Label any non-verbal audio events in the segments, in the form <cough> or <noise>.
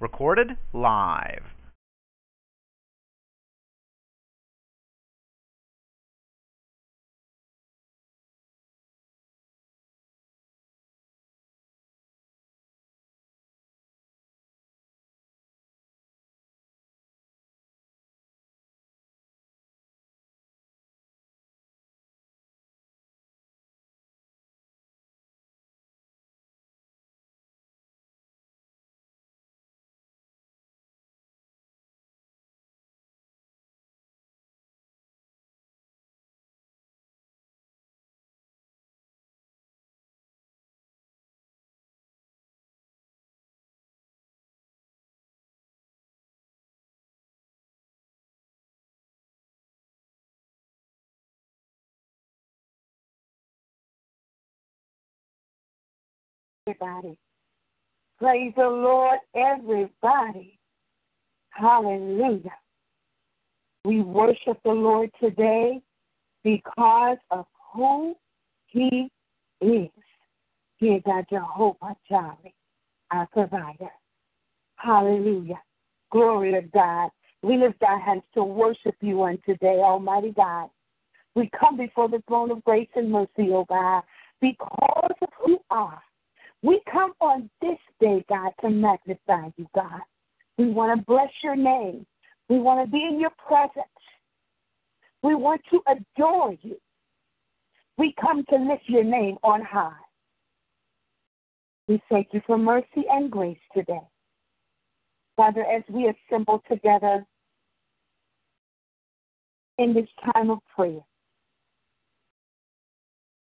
Recorded live. Everybody. Praise the Lord, everybody. Hallelujah. We worship the Lord today because of who He is. He is our Jehovah Jireh, our provider. Hallelujah. Glory to God. We lift our hands to worship you on today, Almighty God. We come before the throne of grace and mercy, O God, because of who you are. We come on this day, God, to magnify you, God. We want to bless your name. We want to be in your presence. We want to adore you. We come to lift your name on high. We thank you for mercy and grace today. Father, as we assemble together in this time of prayer,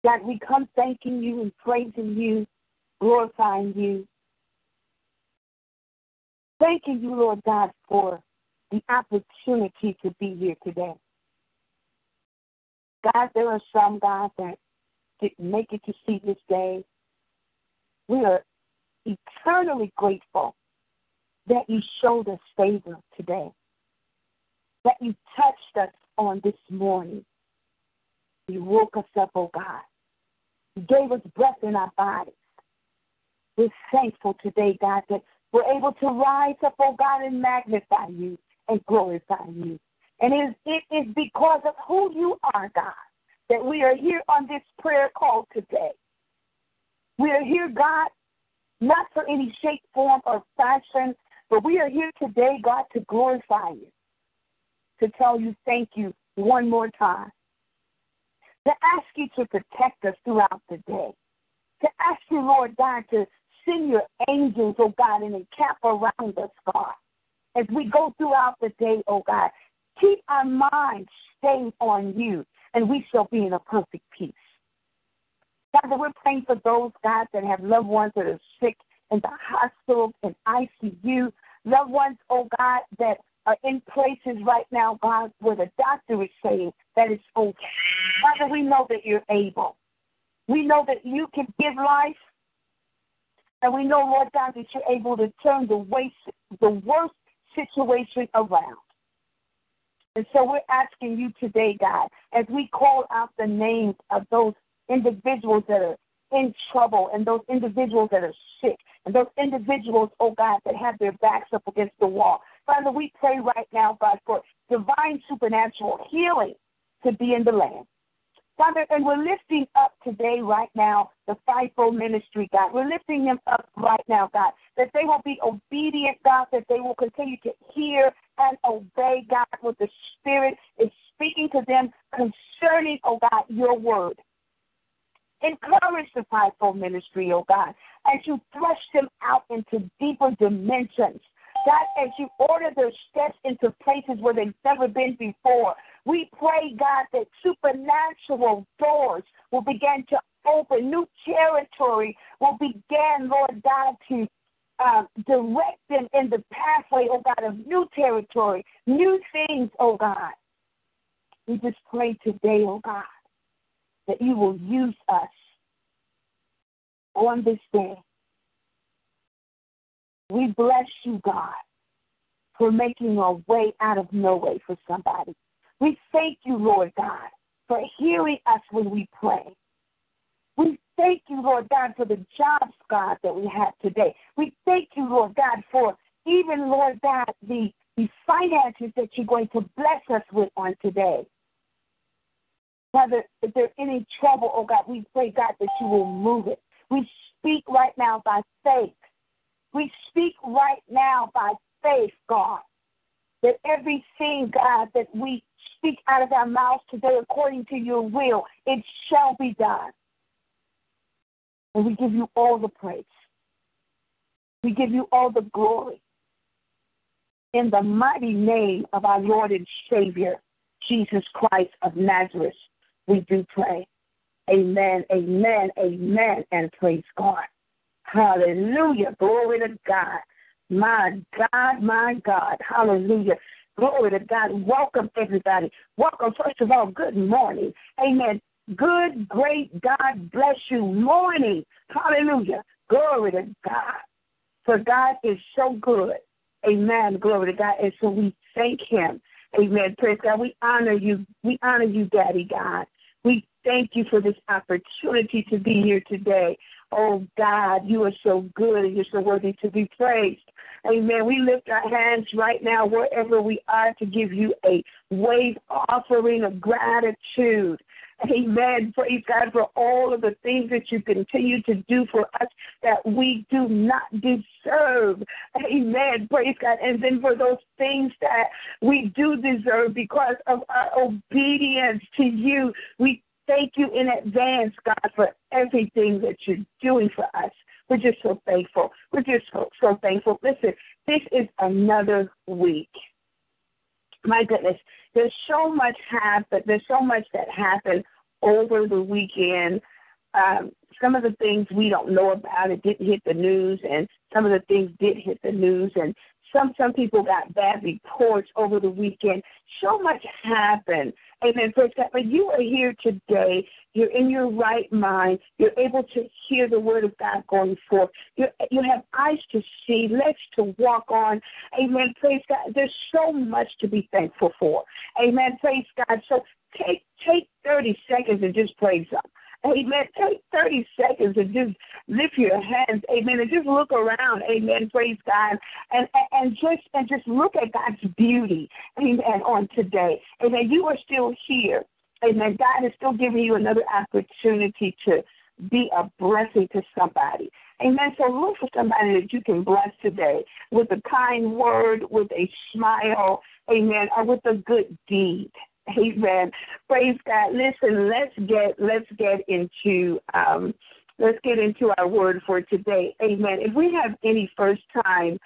God, we come thanking you and praising you glorifying you. Thanking you, Lord God, for the opportunity to be here today. God, there are some, God, that didn't make it to see this day. We are eternally grateful that you showed us favor today, that you touched us on this morning. You woke us up, oh God. You gave us breath in our bodies. We're thankful today, God, that we're able to rise up, oh God, and magnify you and glorify you. And it is, it is because of who you are, God, that we are here on this prayer call today. We are here, God, not for any shape, form, or fashion, but we are here today, God, to glorify you, to tell you thank you one more time, to ask you to protect us throughout the day, to ask you, Lord God, to Send your angels, oh God, and encamp around us, God. As we go throughout the day, oh God, keep our minds stayed on you, and we shall be in a perfect peace. Father, we're praying for those, God, that have loved ones that are sick in the hospital and ICU, loved ones, oh God, that are in places right now, God, where the doctor is saying that it's okay. Father, we know that you're able. We know that you can give life and we know, Lord God, that you're able to turn the, waste, the worst situation around. And so we're asking you today, God, as we call out the names of those individuals that are in trouble and those individuals that are sick and those individuals, oh God, that have their backs up against the wall. Father, we pray right now, God, for divine supernatural healing to be in the land. Father, and we're lifting up today, right now, the fivefold ministry, God. We're lifting them up right now, God, that they will be obedient, God, that they will continue to hear and obey, God, what the Spirit is speaking to them concerning, oh God, your word. Encourage the fivefold ministry, oh God, as you thrust them out into deeper dimensions. God, as you order their steps into places where they've never been before. We pray, God, that supernatural doors will begin to open, new territory will begin, Lord God, to uh, direct them in the pathway, oh God, of new territory, new things, oh God. We just pray today, oh God, that you will use us on this day. We bless you, God, for making a way out of no way for somebody. We thank you, Lord God, for hearing us when we pray. We thank you, Lord God, for the jobs, God, that we have today. We thank you, Lord God, for even, Lord God, the, the finances that you're going to bless us with on today. Father, if there's any trouble, oh God, we pray, God, that you will move it. We speak right now by faith. We speak right now by faith, God, that everything, God, that we speak out of our mouths today according to your will, it shall be done. And we give you all the praise. We give you all the glory. In the mighty name of our Lord and Savior, Jesus Christ of Nazareth, we do pray. Amen, amen, amen, and praise God. Hallelujah. Glory to God. My God, my God. Hallelujah. Glory to God. Welcome, everybody. Welcome, first of all, good morning. Amen. Good, great God bless you. Morning. Hallelujah. Glory to God. For God is so good. Amen. Glory to God. And so we thank Him. Amen. Praise God. We honor you. We honor you, Daddy God. We thank you for this opportunity to be here today. Oh God, you are so good and you're so worthy to be praised. Amen. We lift our hands right now wherever we are to give you a wave offering of gratitude. Amen. Praise God for all of the things that you continue to do for us that we do not deserve. Amen. Praise God. And then for those things that we do deserve because of our obedience to you, we thank you in advance, God, for everything that you're doing for us. We're just so thankful. We're just so, so thankful. Listen, this is another week. My goodness, there's so much happened. There's so much that happened over the weekend. Um, some of the things we don't know about it didn't hit the news, and some of the things did hit the news, and some some people got bad reports over the weekend. So much happened. Amen. Praise God. But you are here today. You're in your right mind. You're able to hear the word of God going forth. you you have eyes to see, legs to walk on. Amen. Praise God. There's so much to be thankful for. Amen. Praise God. So take take 30 seconds and just praise Him. Amen. Take 30 seconds and just lift your hands. Amen. And just look around. Amen. Praise God. And, and just and just look at God's beauty. Amen. On today. Amen. You are still here. Amen. God is still giving you another opportunity to be a blessing to somebody. Amen. So look for somebody that you can bless today with a kind word, with a smile, amen, or with a good deed. Amen. Praise God. Listen, let's get let's get into um let's get into our word for today. Amen. If we have any first time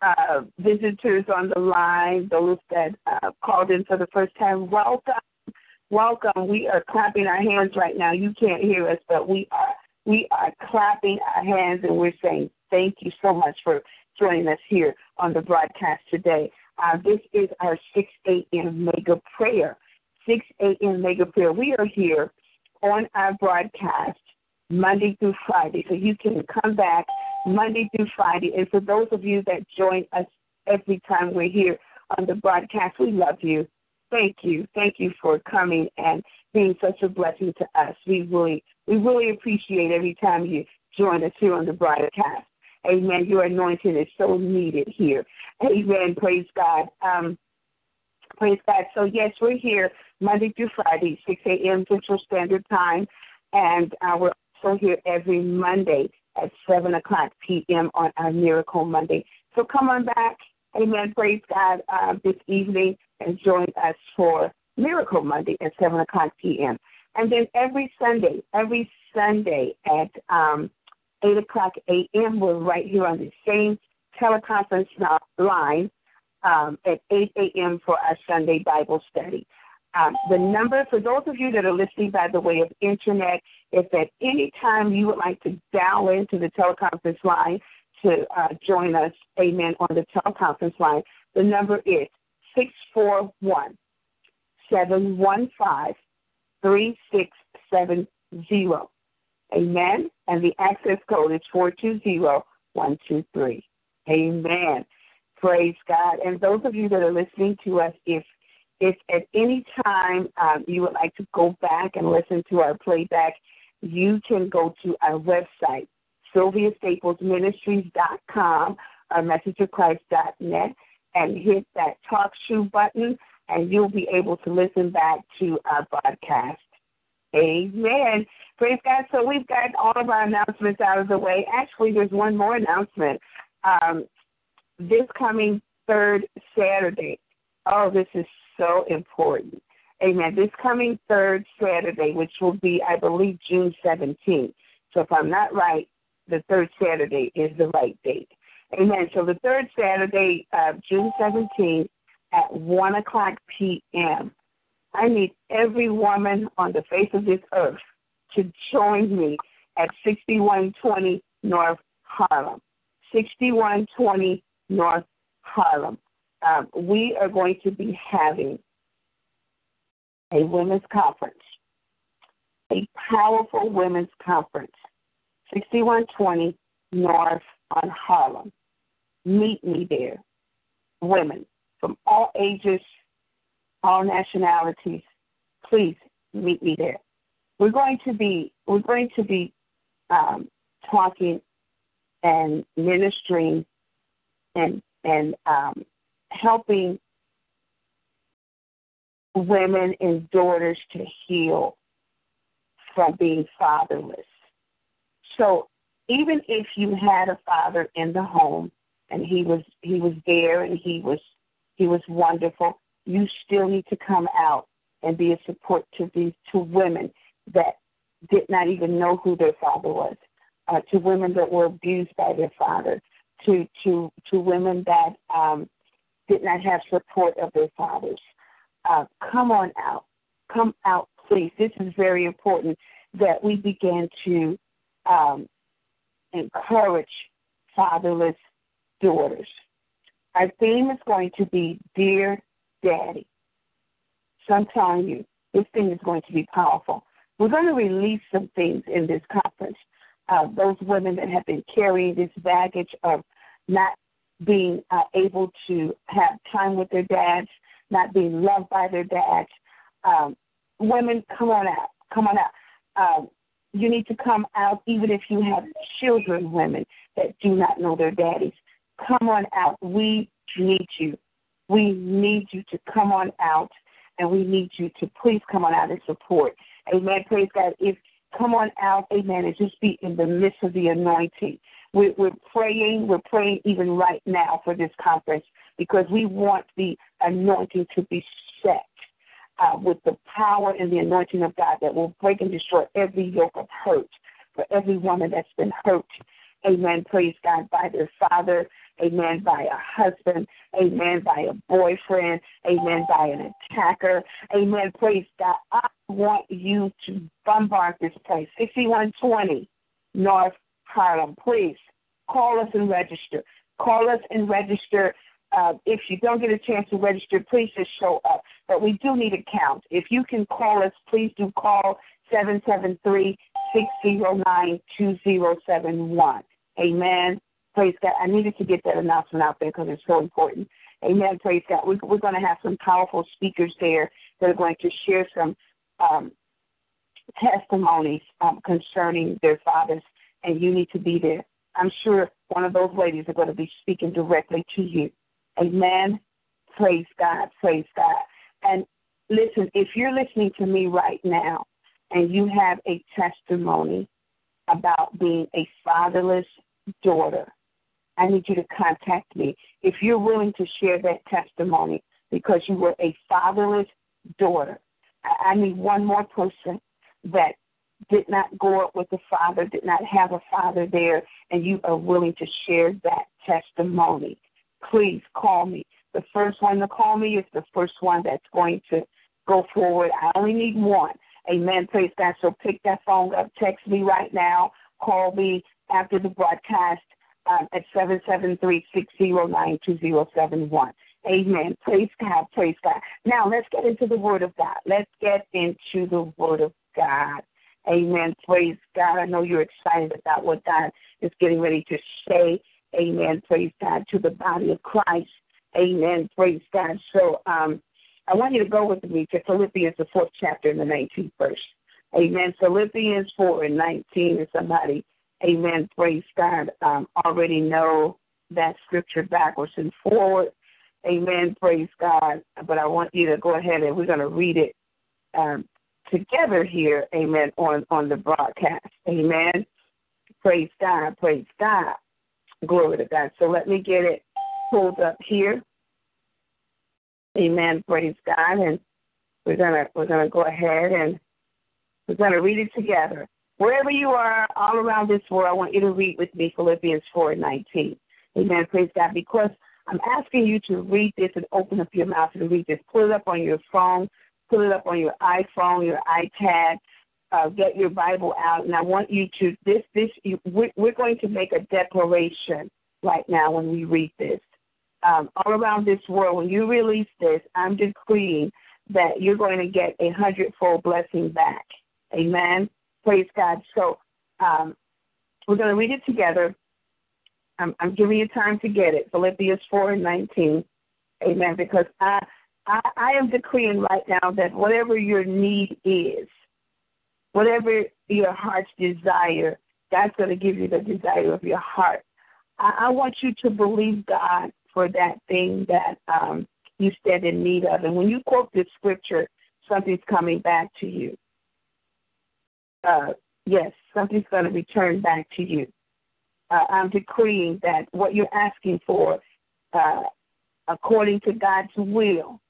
uh, visitors on the line, those that uh, called in for the first time, welcome. Welcome. We are clapping our hands right now. You can't hear us, but we are we are clapping our hands and we're saying thank you so much for joining us here on the broadcast today. Uh, this is our 6 a.m. mega prayer. 6 a.m. mega prayer. We are here on our broadcast Monday through Friday. So you can come back Monday through Friday. And for those of you that join us every time we're here on the broadcast, we love you. Thank you. Thank you for coming and being such a blessing to us. We really we really appreciate every time you join us here on the broadcast. Amen. Your anointing is so needed here. Amen. Praise God. Um, praise God. So yes, we're here Monday through Friday, 6 a.m. Central Standard Time, and uh, we're also here every Monday at 7 o'clock p.m. on our Miracle Monday. So come on back. Amen. Praise God uh, this evening and join us for Miracle Monday at 7 o'clock p.m. And then every Sunday, every Sunday at um, 8 o'clock a.m., we're right here on the same teleconference line um, at 8 a.m. for our Sunday Bible study. Um, the number, for those of you that are listening by the way of internet, if at any time you would like to dial into the teleconference line to uh, join us, amen, on the teleconference line, the number is 641 715 3670. Amen. And the access code is 420123. Amen. Praise God. And those of you that are listening to us, if if at any time um, you would like to go back and listen to our playback, you can go to our website, SylviaStaplesMinistries.com or MessageOfChrist.net and hit that talk shoe button, and you'll be able to listen back to our broadcast. Amen. Praise God. So we've got all of our announcements out of the way. Actually, there's one more announcement. Um, this coming third Saturday. Oh, this is so important. Amen. This coming third Saturday, which will be, I believe, June 17th. So if I'm not right, the third Saturday is the right date. Amen. So the third Saturday, uh, June 17th at 1 o'clock p.m., I need every woman on the face of this earth to join me at 6120 North Harlem. 6120 North Harlem. Um, we are going to be having a women's conference, a powerful women's conference, 6120 North on Harlem. Meet me there. Women from all ages, all nationalities, please meet me there. We're going to be we're going to be um, talking and ministering and and um, helping women and daughters to heal from being fatherless. So even if you had a father in the home and he was he was there and he was he was wonderful, you still need to come out and be a support to these to women that did not even know who their father was, uh, to women that were abused by their father, to to to women that um, did not have support of their fathers. Uh, come on out, come out, please. This is very important that we begin to um, encourage fatherless daughters. Our theme is going to be Dear Daddy. So I'm telling you, this thing is going to be powerful. We're going to release some things in this conference. Uh, those women that have been carrying this baggage of not being uh, able to have time with their dads, not being loved by their dads. Um, women, come on out. Come on out. Um, you need to come out even if you have children, women that do not know their daddies. Come on out. We need you. We need you to come on out, and we need you to please come on out and support. Amen. Praise God. If come on out, amen, and just be in the midst of the anointing. We're, we're praying. We're praying even right now for this conference because we want the anointing to be set uh, with the power and the anointing of God that will break and destroy every yoke of hurt for every woman that's been hurt. Amen. Praise God by their father. Amen. By a husband. Amen. By a boyfriend. Amen. By an attacker. Amen. Praise God. I want you to bombard this place. 6120 North Harlem. Please call us and register. Call us and register. Uh, if you don't get a chance to register, please just show up. But we do need a count. If you can call us, please do call 773 609 2071. Amen. Praise God. I needed to get that announcement out there because it's so important. Amen. Praise God. We're, we're going to have some powerful speakers there that are going to share some um, testimonies um, concerning their fathers, and you need to be there. I'm sure one of those ladies are going to be speaking directly to you. Amen. Praise God. Praise God. And listen, if you're listening to me right now and you have a testimony about being a fatherless daughter, I need you to contact me. If you're willing to share that testimony because you were a fatherless daughter, I need one more person that did not grow up with a father, did not have a father there, and you are willing to share that testimony. Please call me. The first one to call me is the first one that's going to go forward. I only need one. Amen. Praise God. So pick that phone up, text me right now, call me after the broadcast um, at 773-609-2071. Amen. Praise God. Praise God. Now let's get into the Word of God. Let's get into the Word of God. Amen. Praise God. I know you're excited about what God is getting ready to say. Amen. Praise God to the body of Christ. Amen. Praise God. So um, I want you to go with me to Philippians, the fourth chapter, and the 19th verse. Amen. Philippians 4 and 19 is somebody, amen, praise God, um, already know that scripture backwards and forward. Amen, praise God. But I want you to go ahead and we're going to read it um, together here, amen, on, on the broadcast. Amen. Praise God, praise God. Glory to God. So let me get it pulled up here. Amen. Praise God. And we're gonna we're gonna go ahead and we're gonna read it together. Wherever you are, all around this world, I want you to read with me Philippians four nineteen. Amen. Praise God. Because I'm asking you to read this and open up your mouth and read this. Put it up on your phone, put it up on your iPhone, your iPad. Uh, get your Bible out, and I want you to this this. You, we're, we're going to make a declaration right now when we read this. Um, all around this world, when you release this, I'm decreeing that you're going to get a hundredfold blessing back. Amen. Praise God. So um, we're going to read it together. I'm, I'm, giving you time to get it. Philippians 4 and 19. Amen. Because I, I, I am decreeing right now that whatever your need is, whatever your heart's desire, God's going to give you the desire of your heart. I, I want you to believe God for that thing that um, you stand in need of. And when you quote this scripture, something's coming back to you. Uh, yes, something's going to return back to you. Uh, I'm decreeing that what you're asking for, uh, according to God's will,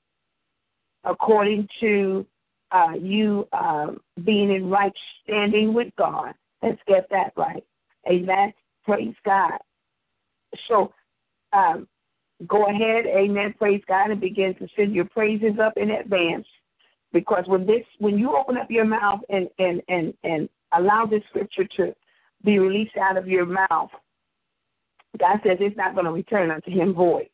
according to uh, you um, being in right standing with God, let's get that right. Amen. Praise God. So um, go ahead, amen, praise God, and begin to send your praises up in advance. Because when this when you open up your mouth and, and, and, and allow this scripture to be released out of your mouth, God says it's not going to return unto him void.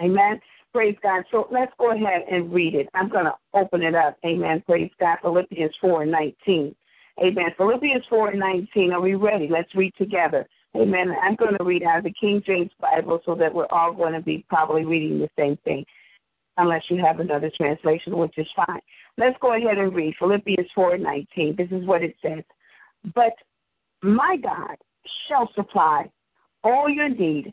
Amen. Praise God. So let's go ahead and read it. I'm going to open it up. Amen. Praise God. Philippians 4 and 19. Amen. Philippians 4 and 19. Are we ready? Let's read together. Amen. I'm going to read out of the King James Bible so that we're all going to be probably reading the same thing, unless you have another translation, which is fine. Let's go ahead and read Philippians 4:19. This is what it says. But my God shall supply all your need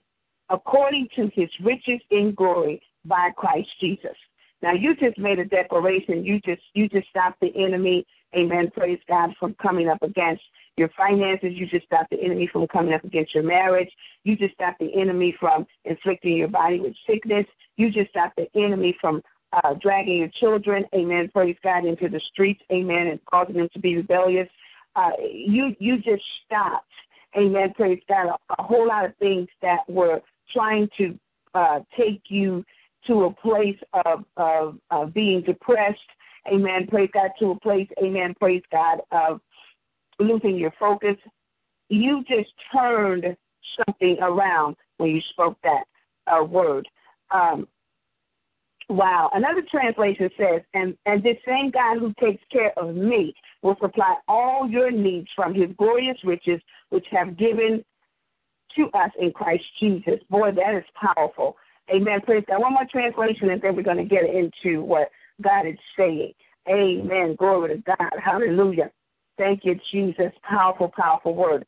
according to his riches in glory by Christ Jesus. Now you just made a declaration. You just you just stopped the enemy, amen, praise God, from coming up against your finances. You just stop the enemy from coming up against your marriage. You just stop the enemy from inflicting your body with sickness. You just stop the enemy from uh, dragging your children, amen, praise God, into the streets, amen, and causing them to be rebellious. Uh, you you just stopped, amen, praise God, a, a whole lot of things that were trying to uh, take you to a place of, of, of being depressed, amen, praise God, to a place, amen, praise God, of losing your focus. You just turned something around when you spoke that uh, word. Um, wow. Another translation says, and, and this same God who takes care of me will supply all your needs from his glorious riches, which have given to us in Christ Jesus. Boy, that is powerful. Amen. Praise God. One more translation, and then we're going to get into what God is saying. Amen. Glory to God. Hallelujah. Thank you, Jesus. Powerful, powerful word.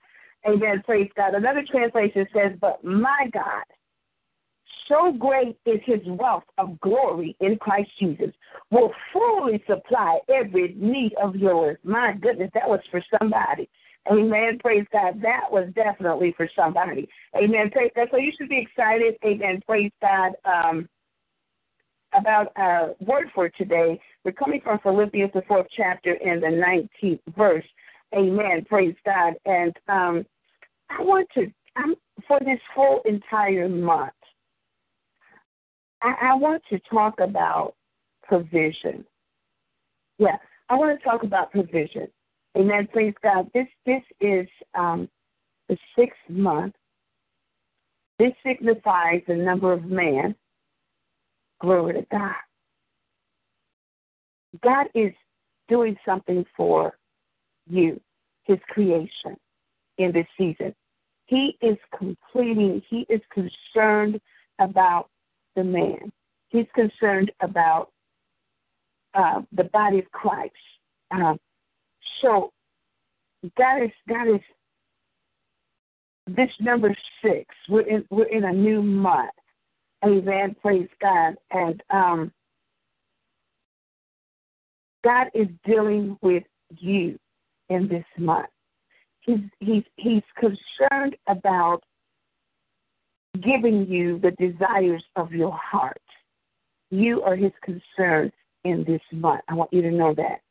Amen. Praise God. Another translation says, But my God, so great is his wealth of glory in Christ Jesus, will fully supply every need of yours. My goodness, that was for somebody. Amen. Praise God. That was definitely for somebody. Amen. Praise God. So you should be excited. Amen. Praise God. Um, about our word for today. We're coming from Philippians, the fourth chapter, and the 19th verse. Amen. Praise God. And um, I want to, um, for this whole entire month, I, I want to talk about provision. Yeah, I want to talk about provision. Amen. Praise God. This this is um, the sixth month. This signifies the number of man Glory to God. God is doing something for you, His creation, in this season. He is completing, He is concerned about the man. He's concerned about uh, the body of Christ. Uh, so that is that is this number six. We're in we're in a new month. Amen. Praise God. And um God is dealing with you in this month. He's he's he's concerned about giving you the desires of your heart. You are his concern in this month. I want you to know that.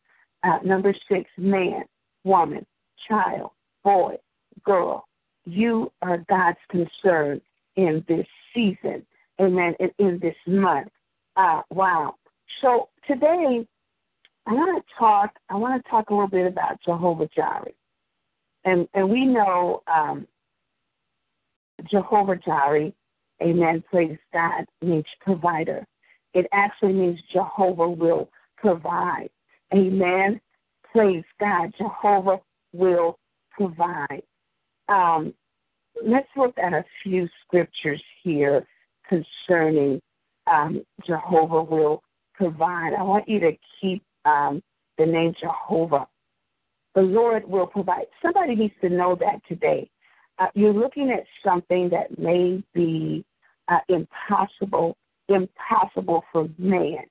Uh, number six, man, woman, child, boy, girl. You are God's concern in this season. Amen. In, in this month. Uh, wow. So today, I want to talk. I want to talk a little bit about Jehovah Jireh, and and we know um, Jehovah Jireh, Amen. Praise God means provider. It actually means Jehovah will provide. Amen. Praise God. Jehovah will provide. Um, let's look at a few scriptures here concerning um, Jehovah will provide. I want you to keep um, the name Jehovah. The Lord will provide. Somebody needs to know that today. Uh, you're looking at something that may be uh, impossible, impossible for man,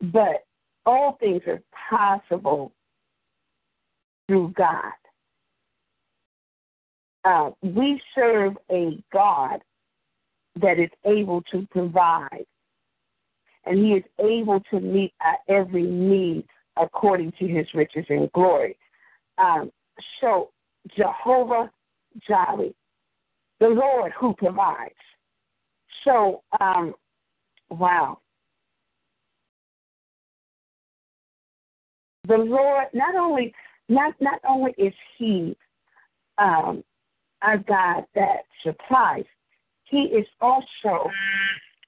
but all things are possible through God. Uh, we serve a God that is able to provide, and He is able to meet our every need according to His riches and glory. Um, so, Jehovah Jireh, the Lord who provides. So, um, wow. The Lord not only not not only is He um, our God that supplies, He is also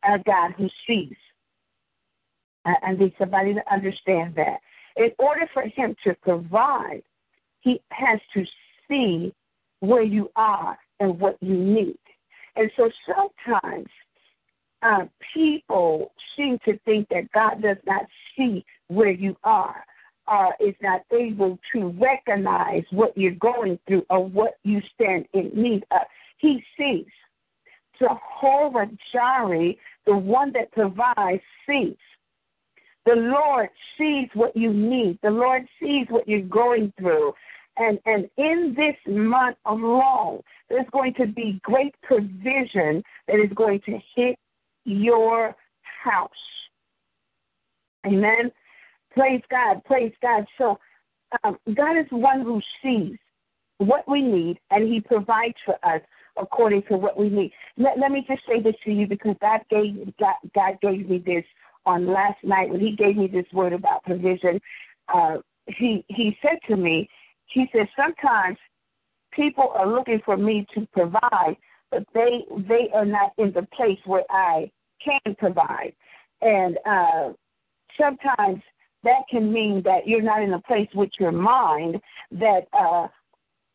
a God who sees. I need somebody to understand that. In order for Him to provide, He has to see where you are and what you need. And so sometimes uh, people seem to think that God does not see where you are uh, is not able to recognize what you're going through or what you stand in need of. He sees. Jehovah Jireh, the one that provides, sees. The Lord sees what you need. The Lord sees what you're going through. And, and in this month alone, there's going to be great provision that is going to hit your house. Amen. Praise God. Praise God. So um, God is one who sees what we need and He provides for us according to what we need. Let, let me just say this to you because God gave God, God gave me this on last night when He gave me this word about provision. Uh, he He said to me, He said sometimes people are looking for me to provide, but they they are not in the place where I can provide, and uh, sometimes that can mean that you're not in a place with your mind that uh,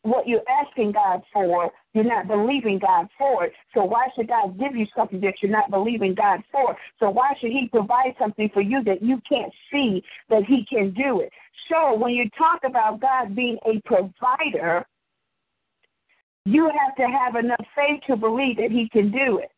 what you're asking God for, you're not believing God for it. So why should God give you something that you're not believing God for? So why should He provide something for you that you can't see that He can do it? So when you talk about God being a provider, you have to have enough faith to believe that He can do it.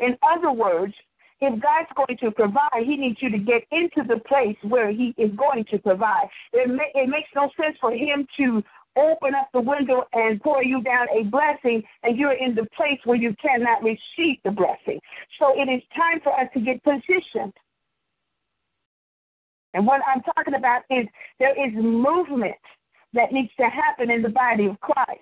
In other words, if God's going to provide, He needs you to get into the place where He is going to provide. It, it makes no sense for Him to open up the window and pour you down a blessing, and you're in the place where you cannot receive the blessing. So it is time for us to get positioned. And what I'm talking about is there is movement that needs to happen in the body of Christ.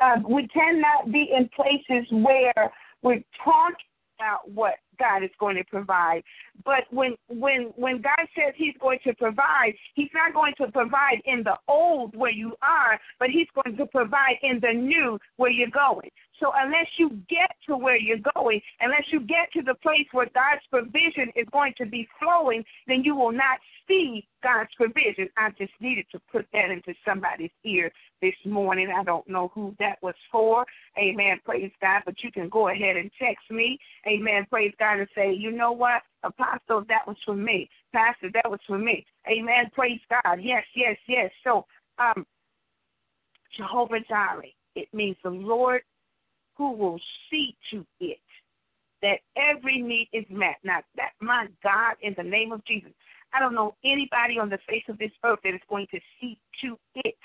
Uh, we cannot be in places where we're talking about what God is going to provide. But when when when God says He's going to provide, He's not going to provide in the old where you are, but He's going to provide in the new where you're going. So unless you get to where you're going, unless you get to the place where God's provision is going to be flowing, then you will not see God's provision. I just needed to put that into somebody's ear this morning. I don't know who that was for. Amen. Praise God. But you can go ahead and text me. Amen. Praise God and say, you know what? Apostle, that was for me. Pastor, that was for me. Amen. Praise God. Yes, yes, yes. So Um, Jehovah Jireh. It means the Lord who will see to it that every need is met. Now, that my God, in the name of Jesus, I don't know anybody on the face of this earth that is going to see to it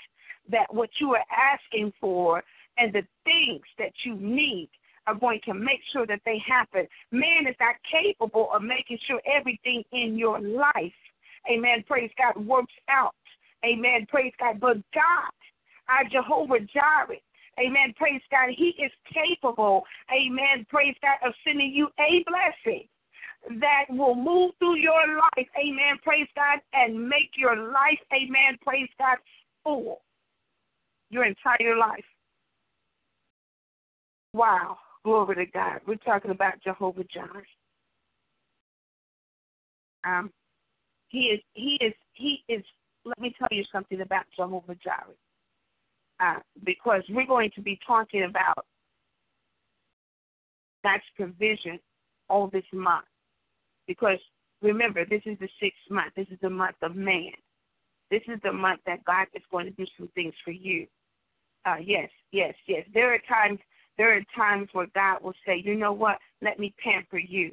that what you are asking for and the things that you need are going to make sure that they happen. Man is not capable of making sure everything in your life, amen, praise God, works out. Amen, praise God. But God, our Jehovah Jireh, amen, praise God, He is capable, amen, praise God, of sending you a blessing that will move through your life, amen, praise God, and make your life, amen, praise God, full. Your entire life. Wow. Glory to God. We're talking about Jehovah Jireh. Um, he is, he is, he is. Let me tell you something about Jehovah Jireh, uh, because we're going to be talking about God's provision all this month. Because remember, this is the sixth month. This is the month of man. This is the month that God is going to do some things for you. Uh, yes, yes, yes. There are times there are times where God will say, you know what? Let me pamper you.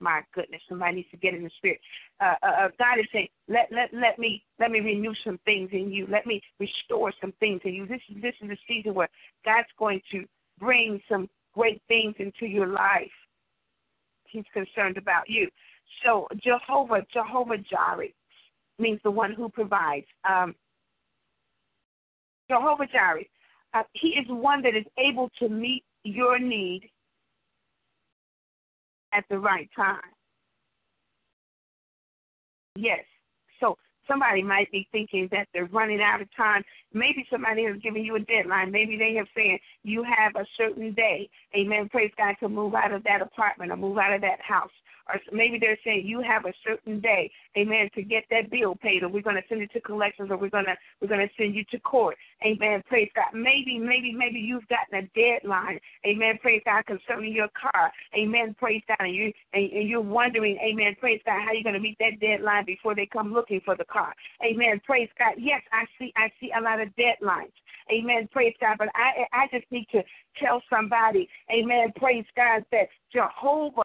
My goodness, somebody needs to get in the spirit. Uh, uh, uh, God is saying, let let let me let me renew some things in you. Let me restore some things in you. This is this is a season where God's going to bring some great things into your life. He's concerned about you. So Jehovah Jehovah Jireh means the one who provides. Um, Jehovah Jireh, uh, he is one that is able to meet your need at the right time. Yes. So somebody might be thinking that they're running out of time. Maybe somebody has given you a deadline. Maybe they have said you have a certain day, amen, praise God, to move out of that apartment or move out of that house or maybe they're saying you have a certain day, amen, to get that bill paid, or we're going to send it to collections, or we're going to we're going to send you to court, amen. Praise God. Maybe, maybe, maybe you've gotten a deadline, amen. Praise God concerning your car, amen. Praise God, and you and, and you're wondering, amen. Praise God, how you going to meet that deadline before they come looking for the car, amen. Praise God. Yes, I see, I see a lot of deadlines. Amen. Praise God. But I I just need to tell somebody, Amen. Praise God, that Jehovah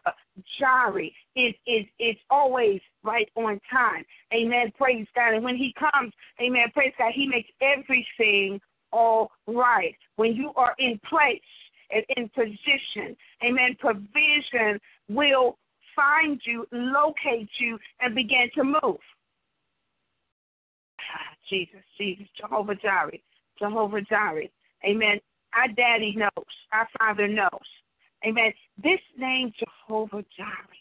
Jireh is is is always right on time. Amen. Praise God. And when He comes, Amen. Praise God, He makes everything all right. When you are in place and in position, Amen. Provision will find you, locate you, and begin to move. Ah, Jesus, Jesus, Jehovah Jireh. Jehovah Jireh. Amen. Our daddy knows. Our father knows. Amen. This name Jehovah Jireh.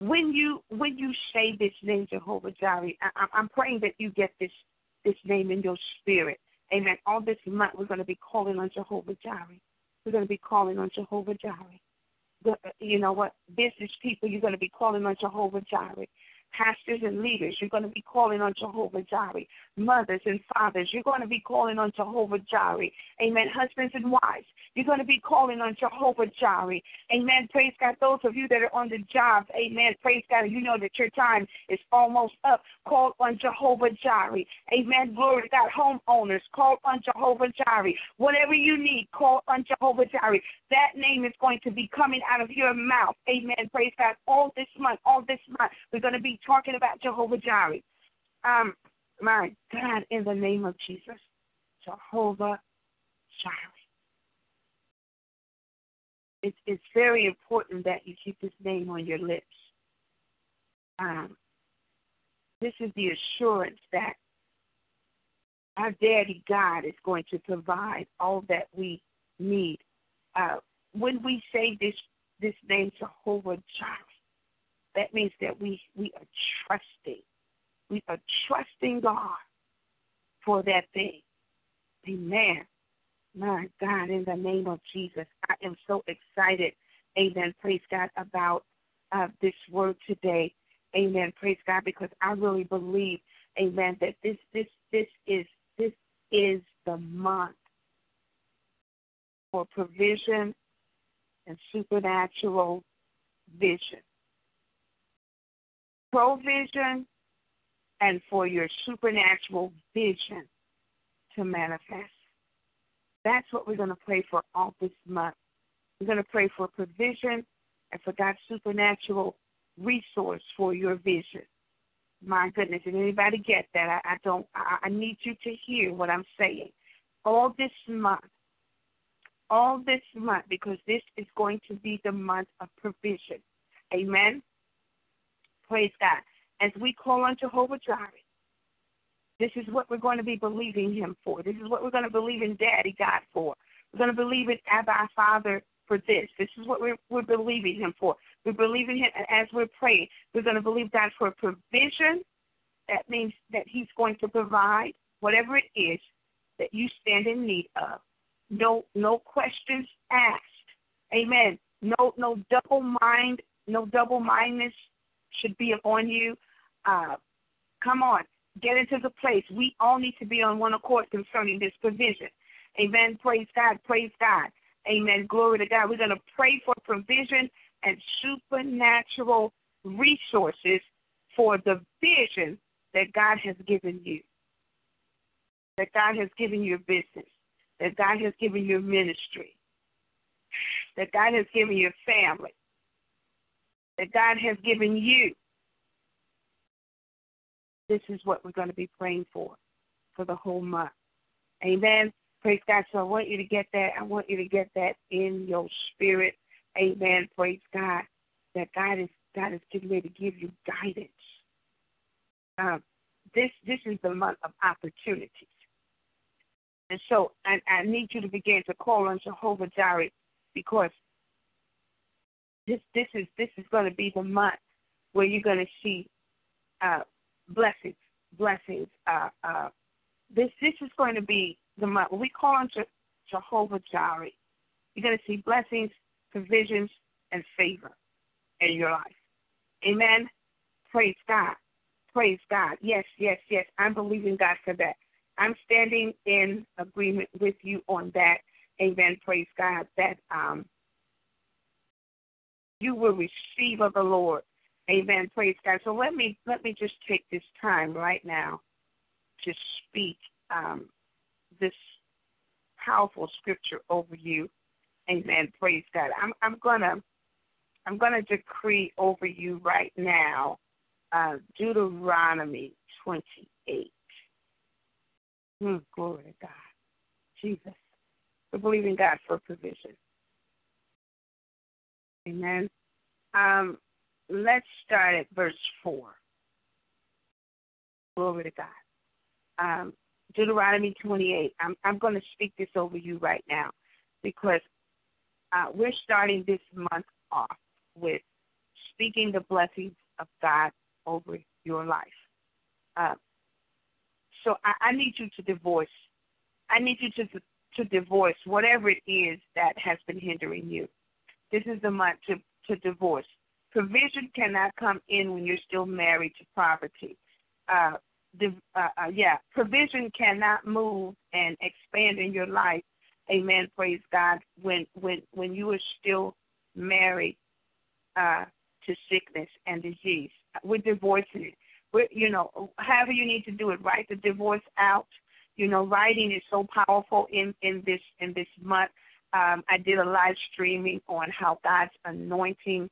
When you when you say this name Jehovah Jireh, I, I'm praying that you get this this name in your spirit. Amen. All this month we're going to be calling on Jehovah Jireh. We're going to be calling on Jehovah Jireh. Uh, you know what? Business people, you're going to be calling on Jehovah Jireh pastors and leaders. You're going to be calling on Jehovah Jireh. Mothers and fathers, you're going to be calling on Jehovah Jireh. Amen. Husbands and wives, you're going to be calling on Jehovah Jireh. Amen. Praise God. Those of you that are on the job, amen. Praise God. You know that your time is almost up. Call on Jehovah Jireh. Amen. Glory to God. Homeowners, call on Jehovah Jireh. Whatever you need, call on Jehovah Jireh. That name is going to be coming out of your mouth. Amen. Praise God. All this month, all this month, we're going to be talking about Jehovah Jireh. Um, my God, in the name of Jesus, Jehovah Jireh. It's, it's very important that you keep this name on your lips. Um, this is the assurance that our daddy God is going to provide all that we need. Uh, when we say this this name Jehovah Jireh, that means that we, we are trusting. We are trusting God for that thing. Amen. My God, in the name of Jesus, I am so excited. Amen. Praise God about uh, this word today. Amen. Praise God, because I really believe, Amen, that this this this is this is the month for provision and supernatural vision provision and for your supernatural vision to manifest. That's what we're going to pray for all this month. We're going to pray for provision and for God's supernatural resource for your vision. My goodness, did anybody get that? I, I don't. I, I need you to hear what I'm saying. All this month, all this month, because this is going to be the month of provision. Amen. Praise God. As we call on Jehovah Jireh, this is what we're going to be believing Him for. This is what we're going to believe in Daddy God for. We're going to believe in Abba Father for this. This is what we're, we're believing Him for. We're believing Him, as we're praying, we're going to believe God for provision. That means that He's going to provide whatever it is that you stand in need of. No, no questions asked. Amen. No, no double mind, no double mindedness should be upon you. Uh, come on, get into the place. We all need to be on one accord concerning this provision. Amen. Praise God. Praise God. Amen. Glory to God. We're going to pray for provision and supernatural resources for the vision that God has given you. That God has given your business. That God has given your ministry. That God has given your family. That God has given you. This is what we're going to be praying for for the whole month. Amen. Praise God. So I want you to get that. I want you to get that in your spirit. Amen. Praise God. That God is God is getting ready to give you guidance. Um, this this is the month of opportunities. And so I, I need you to begin to call on Jehovah Jireh because this this is this is going to be the month where you're going to see uh, blessings, blessings. Uh, uh, this this is going to be the month we call on Je- Jehovah Jireh. You're going to see blessings, provisions, and favor in your life. Amen. Praise God. Praise God. Yes, yes, yes. I'm believing God for that. I'm standing in agreement with you on that. Amen. Praise God. That um, you will receive of the Lord. Amen. Praise God. So let me let me just take this time right now to speak um, this powerful scripture over you. Amen. Praise God. I'm I'm gonna I'm gonna decree over you right now uh, Deuteronomy 28. Mm, glory to God. Jesus. We believe in God for provision. Amen. Um, let's start at verse 4. Glory to God. Um, Deuteronomy 28. I'm, I'm going to speak this over you right now because uh, we're starting this month off with speaking the blessings of God over your life. Uh, so I, I need you to divorce. I need you to to divorce whatever it is that has been hindering you. This is the month to to divorce. Provision cannot come in when you're still married to poverty. Uh, the, uh, uh, yeah, provision cannot move and expand in your life. Amen. Praise God. When when when you are still married uh, to sickness and disease, we're divorcing it you know, however you need to do it, write the divorce out. You know, writing is so powerful in in this in this month. Um, I did a live streaming on how God's anointing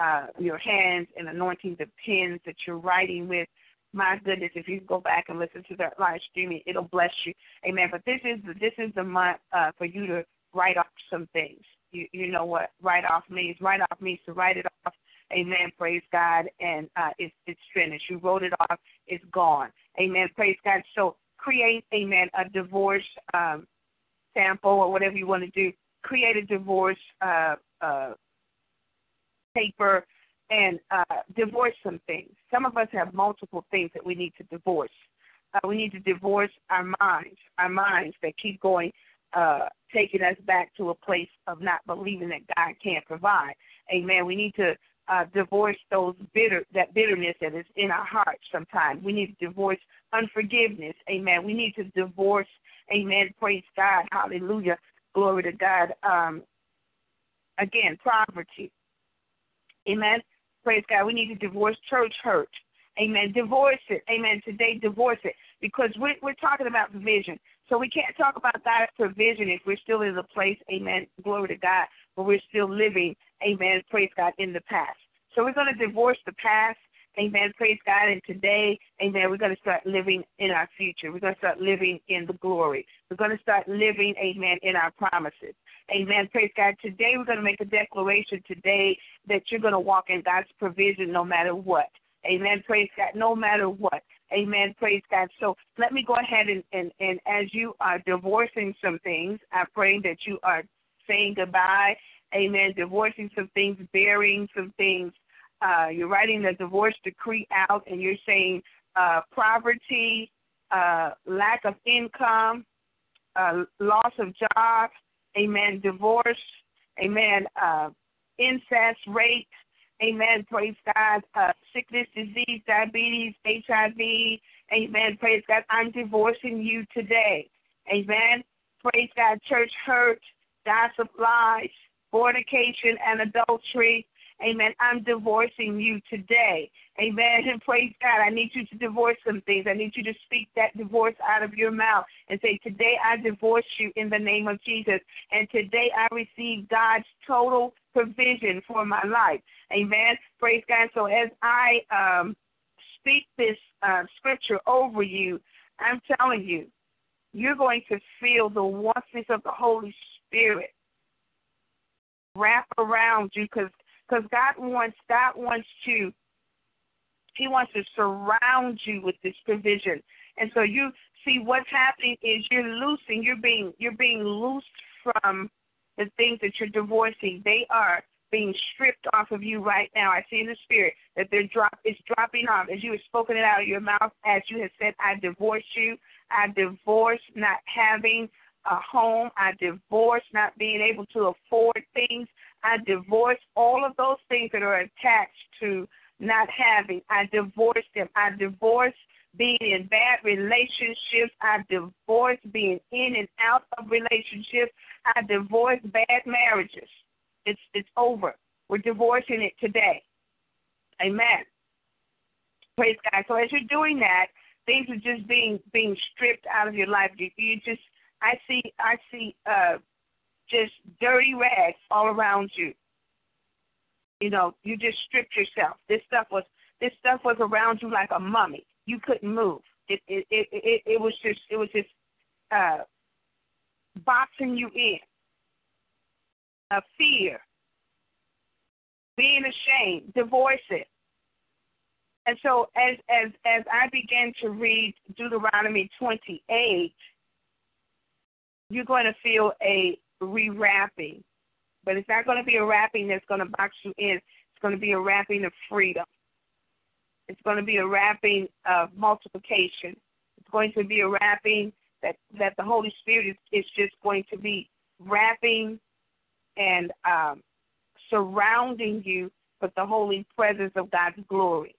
uh, your hands and anointing the pens that you're writing with. My goodness, if you go back and listen to that live streaming, it'll bless you. Amen. But this is the, this is the month uh, for you to write off some things. You you know what write off means? Write off means to write it off Amen. Praise God. And uh, it's it's finished. You wrote it off. It's gone. Amen. Praise God. So create, amen, a divorce um, sample or whatever you want to do. Create a divorce uh, uh, paper and uh, divorce some things. Some of us have multiple things that we need to divorce. Uh, we need to divorce our minds, our minds that keep going, uh, taking us back to a place of not believing that God can't provide. Amen. We need to uh, divorce those bitter that bitterness that is in our hearts sometimes. We need to divorce unforgiveness. Amen. We need to divorce, amen. Praise God. Hallelujah. Glory to God. Um, again, poverty. Amen. Praise God. We need to divorce church hurt. Amen. Divorce it. Amen. Today, divorce it. Because we're, we're talking about provision. So we can't talk about God's provision if we're still in the place, amen, glory to God, but we're still living, amen, praise God, in the past. So we're going to divorce the past, amen, praise God, and today, amen, we're going to start living in our future. We're going to start living in the glory. We're going to start living, amen, in our promises. Amen. Praise God. Today we're going to make a declaration today that you're going to walk in God's provision no matter what. Amen. Praise God. No matter what. Amen. Praise God. So let me go ahead and, and, and as you are divorcing some things, I pray that you are saying goodbye. Amen. Divorcing some things, burying some things. Uh, you're writing the divorce decree out and you're saying uh, poverty, uh, lack of income, uh, loss of job, amen, divorce, amen, uh, incest, rape, Amen. Praise God. Uh, sickness, disease, diabetes, HIV. Amen. Praise God. I'm divorcing you today. Amen. Praise God. Church hurt, gossip, lies, fornication, and adultery. Amen. I'm divorcing you today. Amen. And praise God. I need you to divorce some things. I need you to speak that divorce out of your mouth and say, Today I divorce you in the name of Jesus. And today I receive God's total provision for my life. Amen. Praise God. So as I um, speak this uh, scripture over you, I'm telling you, you're going to feel the oneness of the Holy Spirit wrap around you because because God wants God wants to He wants to surround you with this provision. And so you see what's happening is you're loosing, you're being you're being loosed from the things that you're divorcing. They are being stripped off of you right now. I see in the spirit that they're drop it's dropping off as you have spoken it out of your mouth, as you have said, I divorce you. I divorce not having a home. I divorce not being able to afford things. I divorce all of those things that are attached to not having. I divorce them. I divorce being in bad relationships. I divorce being in and out of relationships. I divorce bad marriages. It's it's over. We're divorcing it today. Amen. Praise God. So as you're doing that, things are just being being stripped out of your life. You just I see I see uh just dirty rags all around you. You know, you just stripped yourself. This stuff was this stuff was around you like a mummy. You couldn't move. It it it it, it was just it was just uh boxing you in of fear, being ashamed, divorce it. And so as as as I began to read Deuteronomy 28, you're going to feel a rewrapping. But it's not going to be a wrapping that's going to box you in. It's going to be a wrapping of freedom. It's going to be a wrapping of multiplication. It's going to be a wrapping that, that the Holy Spirit is, is just going to be wrapping and um, surrounding you with the holy presence of God's glory.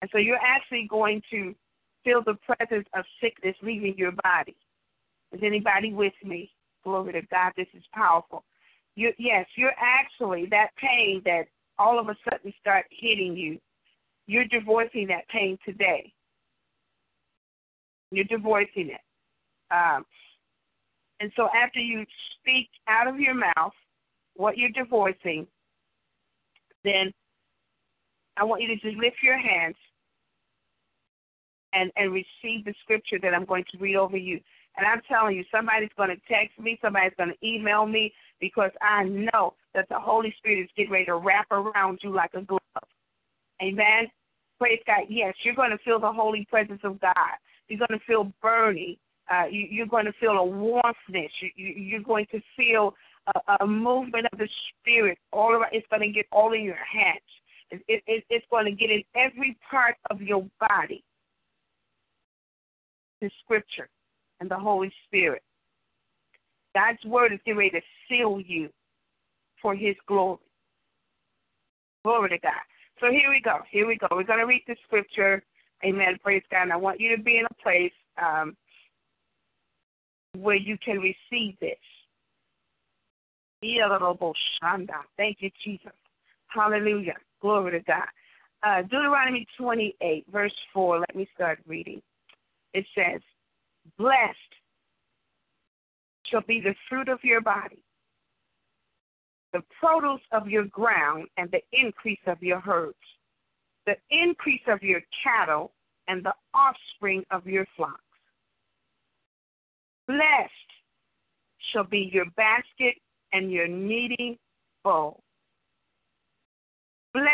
And so you're actually going to feel the presence of sickness leaving your body. Is anybody with me? Glory to God. This is powerful. You, yes, you're actually that pain that all of a sudden start hitting you. You're divorcing that pain today. You're divorcing it. Um, and so after you speak out of your mouth what you're divorcing, then I want you to just lift your hands and, and receive the scripture that I'm going to read over you. And I'm telling you, somebody's going to text me, somebody's going to email me because I know that the Holy Spirit is getting ready to wrap around you like a glove. Amen. Praise God. Yes, you're going to feel the holy presence of God. You're going to feel burning. Uh, you, you're going to feel a warmthness. You, you're going to feel a, a movement of the Spirit all around. It's going to get all in your hands. It, it, it's going to get in every part of your body. The Scripture and the Holy Spirit. God's Word is getting ready to seal you for His glory. Glory to God. So here we go. Here we go. We're going to read the Scripture. Amen. Praise God. And I want you to be in a place um, where you can receive this. Thank you, Jesus. Hallelujah. Glory to God. uh, Deuteronomy 28, verse 4. Let me start reading. It says, Blessed shall be the fruit of your body, the produce of your ground, and the increase of your herds, the increase of your cattle, and the offspring of your flocks. Blessed shall be your basket and your kneading bowl. Blessed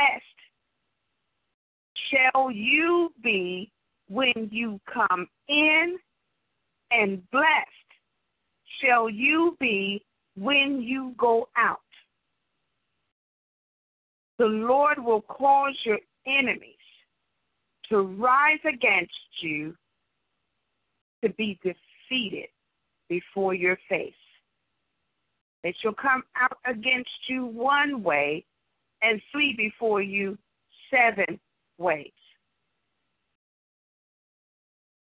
shall you be when you come in, and blessed shall you be when you go out. The Lord will cause your enemies to rise against you to be defeated before your face. They shall come out against you one way and flee before you seven ways.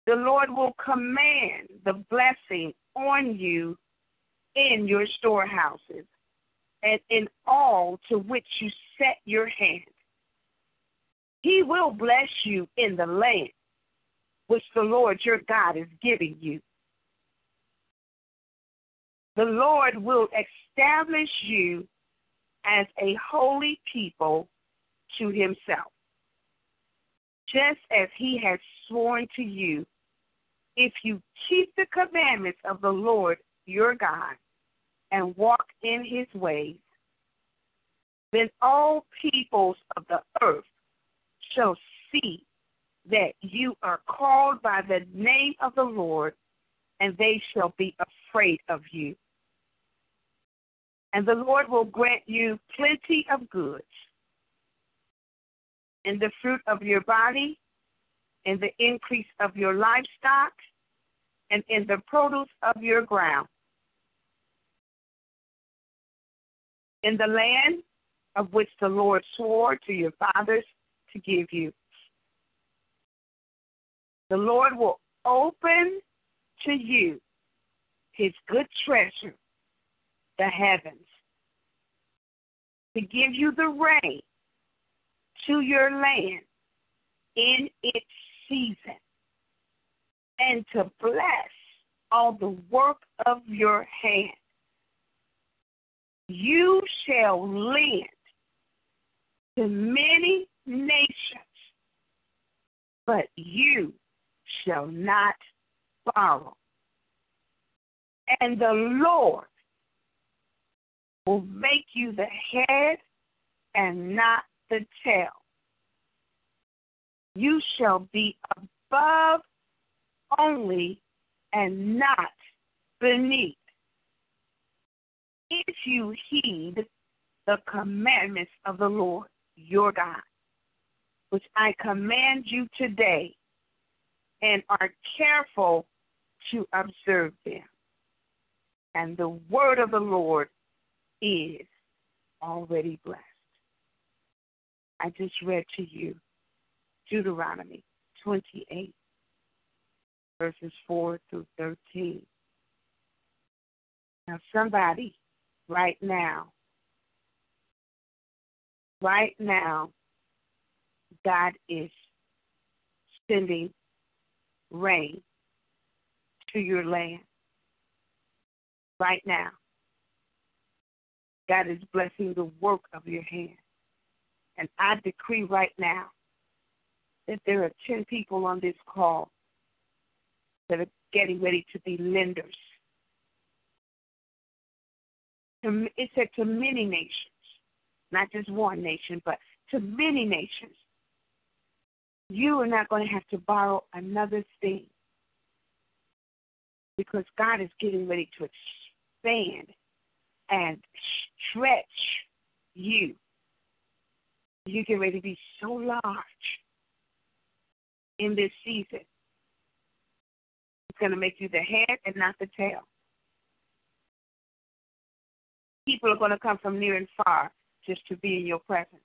The Lord will command the blessing on you in your storehouses and in all to which you set your hand. He will bless you in the land which the Lord your God is giving you. The Lord will establish you as a holy people to himself, just as he has sworn to you, if you keep the commandments of the Lord your God and walk in his ways, then all peoples of the earth shall see that you are called by the name of the Lord, and they shall be afraid of you. And the Lord will grant you plenty of goods in the fruit of your body, in the increase of your livestock, and in the produce of your ground. In the land of which the Lord swore to your fathers to give you. The Lord will open to you his good treasure, the heavens, to give you the rain to your land in its season, and to bless all the work of your hand. You shall lend to many nations, but you shall not borrow. And the Lord will make you the head and not the tail. You shall be above only and not beneath. If you heed the commandments of the Lord your God, which I command you today, and are careful to observe them. And the word of the Lord is already blessed. I just read to you Deuteronomy 28, verses 4 through 13. Now, somebody right now, right now, God is sending rain to your land right now. God is blessing the work of your hand. And I decree right now that there are 10 people on this call that are getting ready to be lenders. It said to many nations, not just one nation, but to many nations. You are not going to have to borrow another thing because God is getting ready to expand and stretch you. You get ready to be so large in this season. It's going to make you the head and not the tail. People are going to come from near and far just to be in your presence.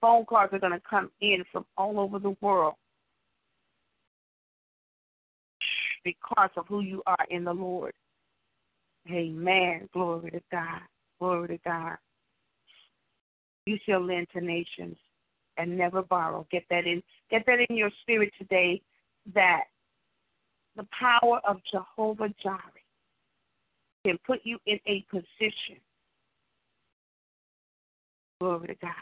Phone calls are going to come in from all over the world because of who you are in the Lord. Amen. Glory to God. Glory to God. You shall lend to nations, and never borrow. Get that in get that in your spirit today that the power of Jehovah Jireh can put you in a position, glory to God,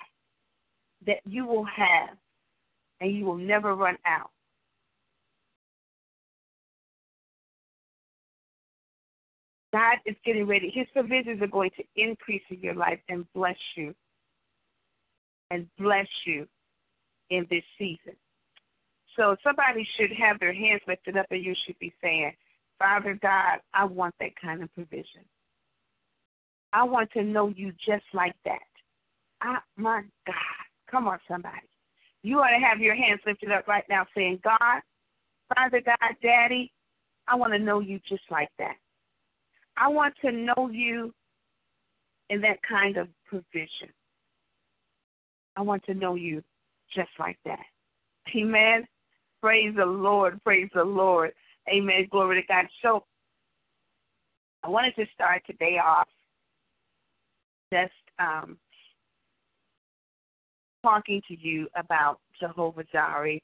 that you will have and you will never run out. God is getting ready. His provisions are going to increase in your life and bless you. And bless you in this season. So somebody should have their hands lifted up and you should be saying, Father God, I want that kind of provision. I want to know you just like that. I, my God. Come on, somebody. You ought to have your hands lifted up right now saying, God, Father God, Daddy, I want to know you just like that. I want to know you in that kind of provision. I want to know you just like that. Amen. Praise the Lord. Praise the Lord. Amen. Glory to God. So I wanted to start today off just um, talking to you about Jehovah Jireh.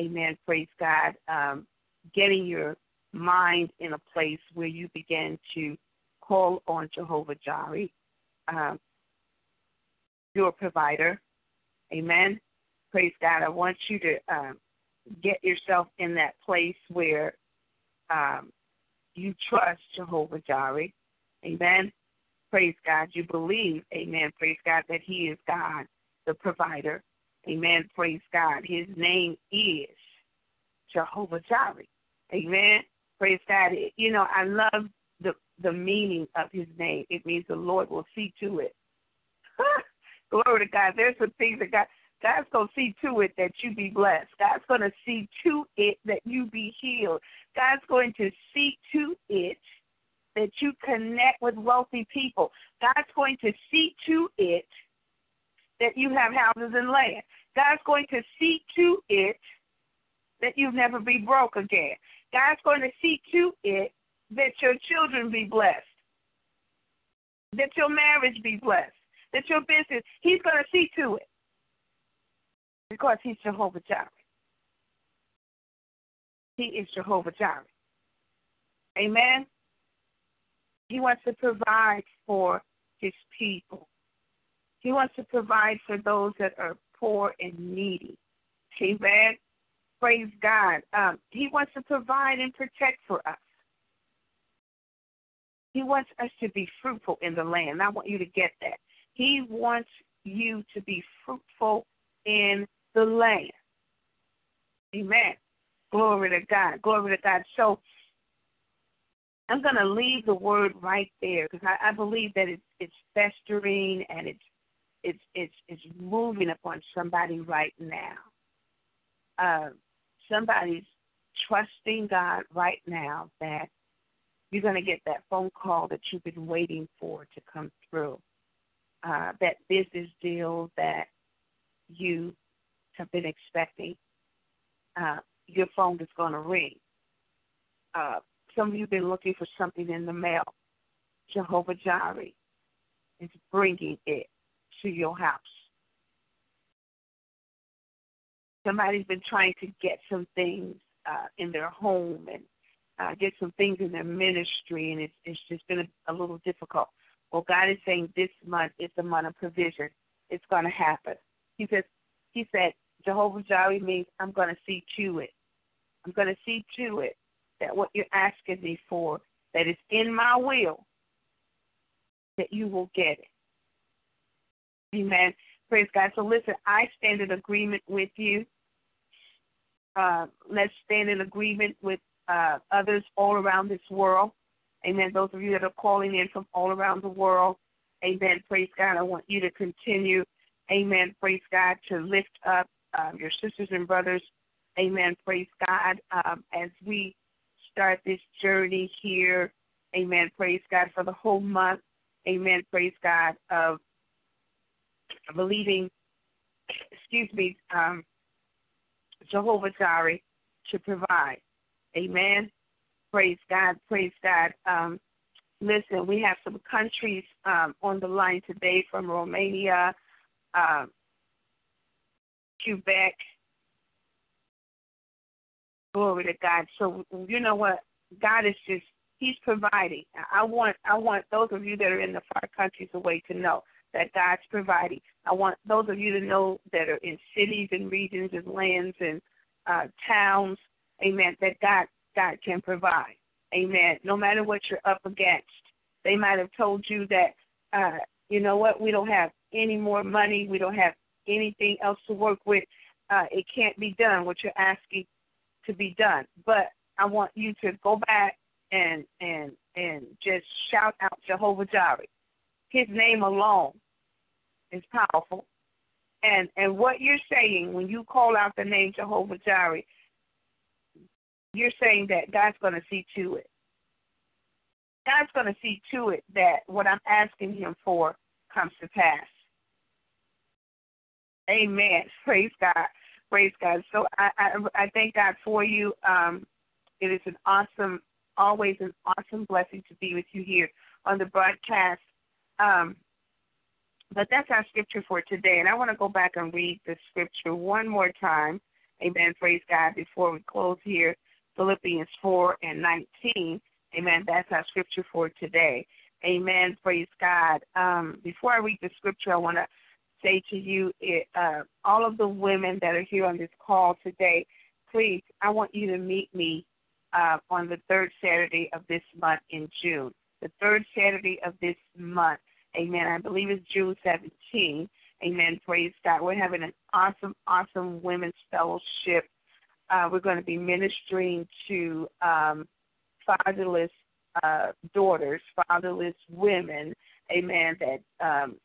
Amen. Praise God. Um, getting your mind in a place where you begin to call on Jehovah Jireh, um, your provider. Amen. Praise God. I want you to um, get yourself in that place where um, you trust Jehovah Jireh. Amen. Praise God. You believe, amen. Praise God, that He is God, the provider. Amen. Praise God. His name is Jehovah Jireh. Amen. Praise God. You know, I love the the meaning of his name. It means the Lord will see to it. Glory to God. There's some things that God God's to see to it that you be blessed. God's to see to it that you be healed. God's going to see to it that you connect with wealthy people. God's going to see to it that you have houses and land. God's going to see to it that you never be broke again. God's going to see to it that your children be blessed, that your marriage be blessed, that your business, He's going to see to it because He's Jehovah Jireh. He is Jehovah Jireh. Amen. He wants to provide for His people. He wants to provide for those that are poor and needy. Amen. Praise God. Um, he wants to provide and protect for us. He wants us to be fruitful in the land. I want you to get that. He wants you to be fruitful in the land. Amen. Glory to God. Glory to God. So I'm going to leave the word right there because I, I believe that it's it's festering and it's it's it's it's moving upon somebody right now. Uh, somebody's trusting God right now that you're going to get that phone call that you've been waiting for to come through. Uh, that business deal that you have been expecting, uh, your phone is going to ring. Uh, some of you have been looking for something in the mail. Jehovah Jireh is bringing it to your house. Somebody's been trying to get some things uh, in their home and uh, get some things in their ministry, and it's it's just been a, a little difficult. Well, God is saying this month is the month of provision. It's going to happen. He says, He said, Jehovah Jireh means I'm going to see to it. I'm going to see to it that what you're asking me for, that is in my will, that you will get it. Amen. Praise God. So listen, I stand in agreement with you. Uh, let's stand in agreement with uh, others all around this world. Amen. Those of you that are calling in from all around the world. Amen. Praise God. I want you to continue. Amen. Praise God to lift up um, your sisters and brothers. Amen. Praise God. Um, as we start this journey here. Amen. Praise God for the whole month. Amen. Praise God of believing, excuse me, um, Jehovah Jireh to provide. Amen. Praise God. Praise God. Um, listen, we have some countries um, on the line today from Romania, uh, Beck. Glory to God. So you know what? God is just He's providing. I want I want those of you that are in the far countries away to know that God's providing. I want those of you to know that are in cities and regions and lands and uh, towns, amen, that God God can provide. Amen. No matter what you're up against. They might have told you that uh, you know what, we don't have any more money, we don't have anything else to work with. Uh, it can't be done what you're asking to be done. But I want you to go back and and and just shout out Jehovah Jireh. His name alone is powerful. And and what you're saying when you call out the name Jehovah Jireh, you're saying that God's going to see to it. God's going to see to it that what I'm asking Him for comes to pass. Amen. <laughs> Praise God. Praise God. So I I, I thank God for you. Um, it is an awesome always an awesome blessing to be with you here on the broadcast. Um, but that's our scripture for today. And I want to go back and read the scripture one more time. Amen. Praise God. Before we close here, Philippians 4 and 19. Amen. That's our scripture for today. Amen. Praise God. Um, before I read the scripture, I want to say to you, it, uh, all of the women that are here on this call today, please, I want you to meet me uh, on the third Saturday of this month in June. The third Saturday of this month, amen. I believe it's June 17. Amen. Praise God. We're having an awesome, awesome women's fellowship. Uh, we're going to be ministering to um, fatherless uh, daughters, fatherless women, amen, that um,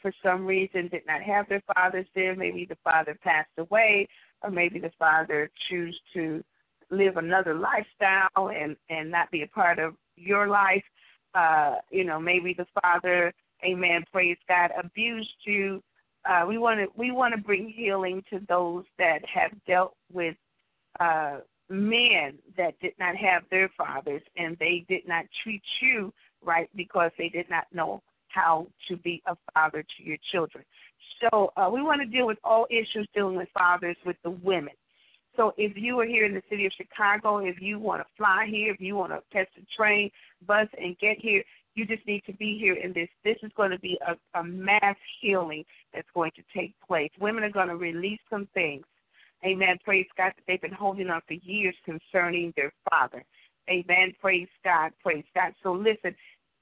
for some reason did not have their fathers there. Maybe the father passed away, or maybe the father chose to live another lifestyle and and not be a part of your life. Uh, you know, maybe the father, amen, praise God, abused you. Uh, we want to we want to bring healing to those that have dealt with uh, men that did not have their fathers and they did not treat you right because they did not know how to be a father to your children. So uh, we want to deal with all issues dealing with fathers with the women. So if you are here in the city of Chicago, if you want to fly here, if you want to catch the train, bus, and get here, you just need to be here in this. This is going to be a, a mass healing that's going to take place. Women are going to release some things. Amen. Praise God that they've been holding on for years concerning their father. Amen. Praise God. Praise God. So listen,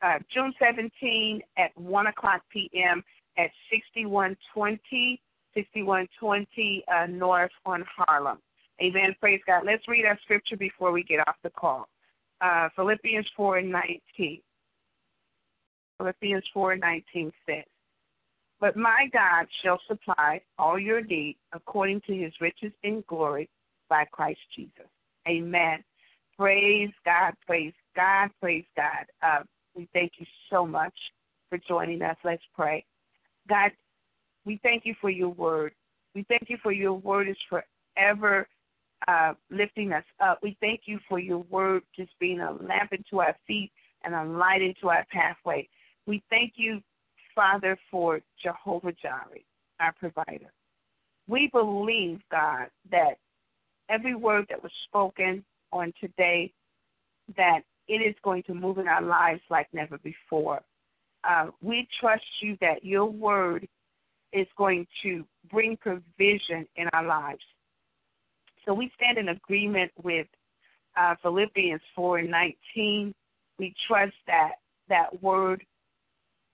uh, June 17 at 1 o'clock p.m. at 6120, 6120 uh, North on Harlem. Amen. Praise God. Let's read our scripture before we get off the call. Uh, Philippians 4 and 19. Philippians 4 and 19 says, But my God shall supply all your need according to his riches in glory by Christ Jesus. Amen. Praise God. Praise God. Praise God. Uh, we thank you so much for joining us. Let's pray. God, we thank you for your word. We thank you for your word is forever uh, lifting us up. We thank you for your word just being a lamp into our feet and a light into our pathway. We thank you, Father, for Jehovah Jireh, our provider. We believe, God, that every word that was spoken on today, that it is going to move in our lives like never before. Uh, we trust you that your word is going to bring provision in our lives. So we stand in agreement with uh, Philippians 4 and 19. We trust that that word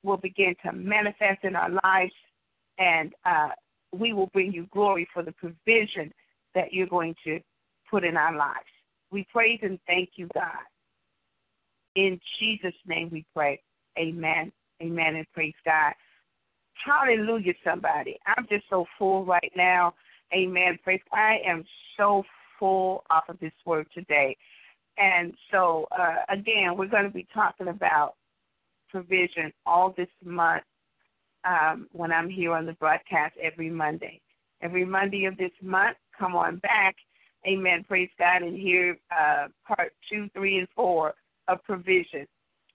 will begin to manifest in our lives, and uh, we will bring you glory for the provision that you're going to put in our lives. We praise and thank you, God. In Jesus' name we pray. Amen. Amen. And praise God. Hallelujah, somebody. I'm just so full right now. Amen. Praise. I am so full off of this word today. And so, uh, again, we're going to be talking about provision all this month um, when I'm here on the broadcast every Monday. Every Monday of this month, come on back. Amen. Praise God. And hear uh, part two, three, and four of provision.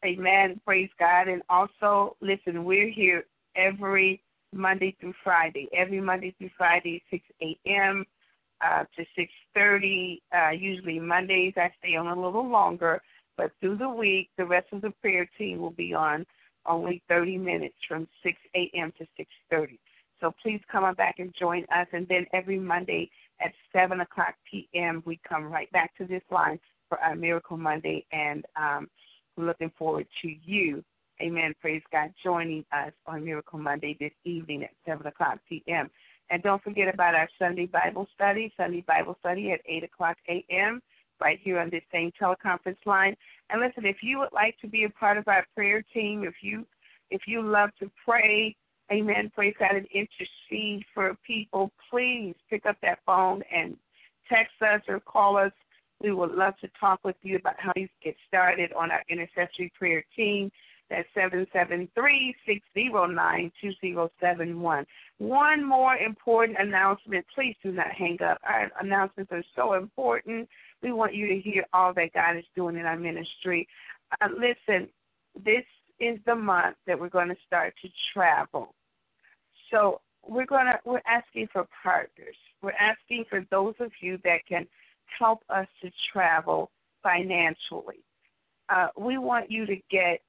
Amen. Praise God. And also, listen, we're here every Monday through Friday. Every Monday through Friday, 6 a.m. Uh, to 6:30. Uh, usually Mondays I stay on a little longer, but through the week, the rest of the prayer team will be on only 30 minutes from 6 a.m. to 6:30. So please come on back and join us. And then every Monday at 7 o'clock p.m., we come right back to this line for our Miracle Monday. And um, we're looking forward to you, amen, praise God, joining us on Miracle Monday this evening at 7 o'clock p.m. And don't forget about our Sunday Bible study, Sunday Bible study at 8 o'clock a.m., right here on this same teleconference line. And listen, if you would like to be a part of our prayer team, if you if you love to pray, Amen. Praise God and intercede for people. Please pick up that phone and text us or call us. We would love to talk with you about how you get started on our intercessory prayer team. That's 773-609-2071. One more important announcement. Please do not hang up. Our announcements are so important. We want you to hear all that God is doing in our ministry. Uh, listen, this is the month that we're going to start to travel. So we're gonna we're asking for partners. We're asking for those of you that can help us to travel financially. Uh, we want you to get